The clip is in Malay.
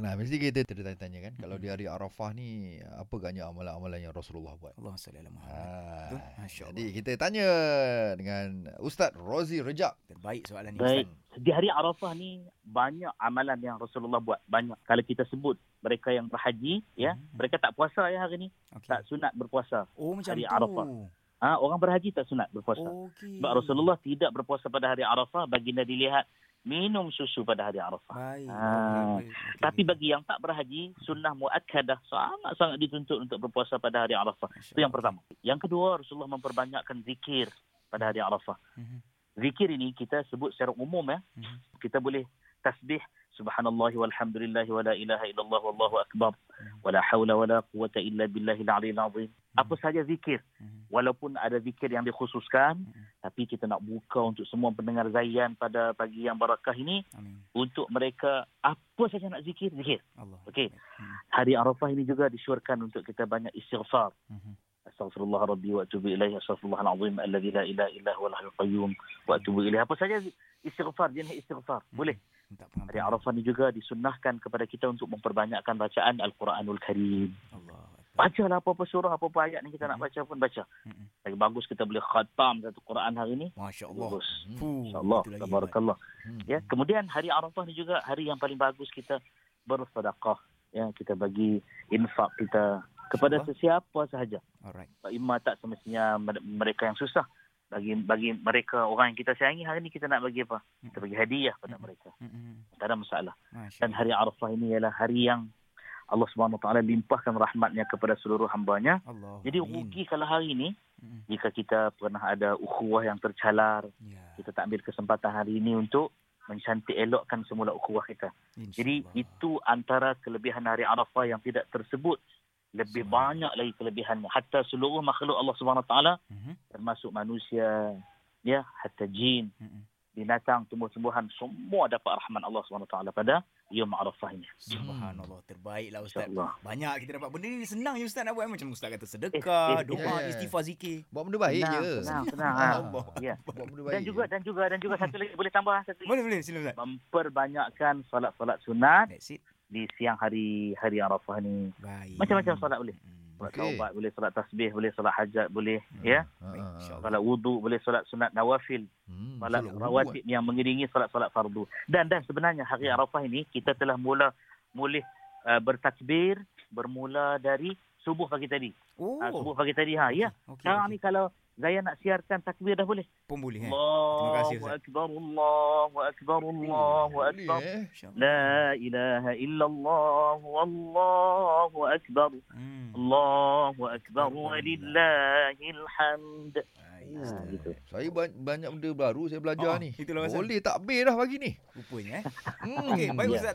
Nah, mesti kita tertanya-tanya kan kalau di hari Arafah ni apa agaknya amalan-amalan yang Rasulullah buat. Allah salli ala Muhammad. Ha, Betul. Masya jadi kita tanya dengan Ustaz Rozi Rejab. Terbaik soalan ni Baik. Ustaz. Di hari Arafah ni banyak amalan yang Rasulullah buat. Banyak. Kalau kita sebut mereka yang berhaji, ya, Mhm. mereka tak puasa ya hari ni. Okey. Tak sunat berpuasa. Oh macam hari tu. Arafah. Ha, orang berhaji tak sunat berpuasa. Okey. Sebab Rasulullah tidak berpuasa pada hari Arafah baginda dilihat minum susu pada hari Arafah. Baik. Ah. baik. Tapi bagi yang tak berhaji, sunnah muakkadah sangat-sangat dituntut untuk berpuasa pada hari Arafah. Masya Itu yang pertama. Yang kedua, Rasulullah memperbanyakkan zikir pada hari Arafah. Mhm. Zikir ini kita sebut secara umum ya. Mhm. Kita boleh tasbih subhanallah walhamdulillah wa la ilaha illallah wallahu akbar wa la hawla wa la quwata illa billahil aliyil azim. Apa saja zikir. Mhm. Walaupun ada zikir yang dikhususkan, tapi kita nak buka untuk semua pendengar Zayan pada pagi yang barakah ini Amin. untuk mereka apa saja nak zikir, zikir. Okey. Hari Arafah ini juga disyorkan untuk kita banyak istighfar. Astaghfirullah Rabbi wa atubu ilaih. Astaghfirullahalazim alladzi la ilaha illa huwal hayyul qayyum wa atubu ilaih. Apa saja istighfar, jenis istighfar. Boleh. Pengampunan. Hari Arafah ini juga disunnahkan kepada kita untuk memperbanyakkan bacaan Al-Quranul Karim. Allah. Bacalah apa-apa surah, apa-apa ayat ni kita nak baca pun baca. Lagi bagus kita boleh khatam satu Quran hari ini. Masya Allah. Bagus. Fuh, InsyaAllah. Tabarakallah. Hmm. Ya, kemudian hari Arafah ni juga hari yang paling bagus kita bersedekah. Ya, kita bagi infak kita kepada sesiapa sahaja. Alright. Imam tak semestinya mer- mereka yang susah. Bagi bagi mereka orang yang kita sayangi hari ni kita nak bagi apa? Kita bagi hadiah pada mereka. Tak ada masalah. Dan hari Arafah ini ialah hari yang Allah Subhanahu Wa Taala limpahkan rahmatnya kepada seluruh hambanya. Allah. Jadi rugi kalau hari ini jika kita pernah ada ukhuwah yang tercalar, Ya. kita tak ambil kesempatan hari ini untuk mencantik elokkan semula ukhuwah kita. Jadi InsyaAllah. itu antara kelebihan hari Arafah yang tidak tersebut. Lebih Subhanallah. banyak lagi kelebihannya. Hatta seluruh makhluk Allah Subhanahu Wa Taala Mhm. termasuk manusia, ya, hatta jin, Mhm. binatang, tumbuh-tumbuhan semua dapat rahmat Allah Subhanahu Wa Taala pada Yaum Arafah ini. Subhanallah. Terbaiklah Ustaz. InsyaAllah. Banyak kita dapat benda ni senang je Ustaz nak buat macam Ustaz kata sedekah, Eh, eh, doa, ya, ya. istighfar, zikir. Buat benda baik Senang, je. senang, senang. Allah. Ya. Buat benda baik. Dan juga je. dan juga dan juga satu lagi boleh tambah satu lagi. Boleh boleh sila Ustaz. Memperbanyakkan solat-solat sunat That's it. Di siang hari hari Arafah ni. Baik. Macam-macam solat boleh. Mhm. Solat Okey. taubat boleh, solat tasbih boleh, solat hajat boleh, Hmm. ya. InsyaAllah. Solat wudu boleh, solat sunat nawafil, Hmm, solat rawatib yang mengiringi solat-solat fardu. Dan dan sebenarnya hari Arafah ini kita telah mula boleh uh, bertakbir bermula dari subuh pagi tadi. Oh. Ha, subuh pagi tadi ha, ya. Okey, Sekarang okey. ni kalau Zaya nak siarkan takbir dah boleh. pun boleh eh. Allahu kasih, Ustaz. akbar, Allahu akbar, Allahu akbar. eh. La ilaha illallah wallahu akbar. Hmm. Allahu akbar walillahil hamd. Ha, gitu. Saya ba- banyak benda baru saya belajar Ah, ni. Boleh takbir dah pagi ni. Rupanya eh. Hmm. Okey, baik Ya. Ustaz.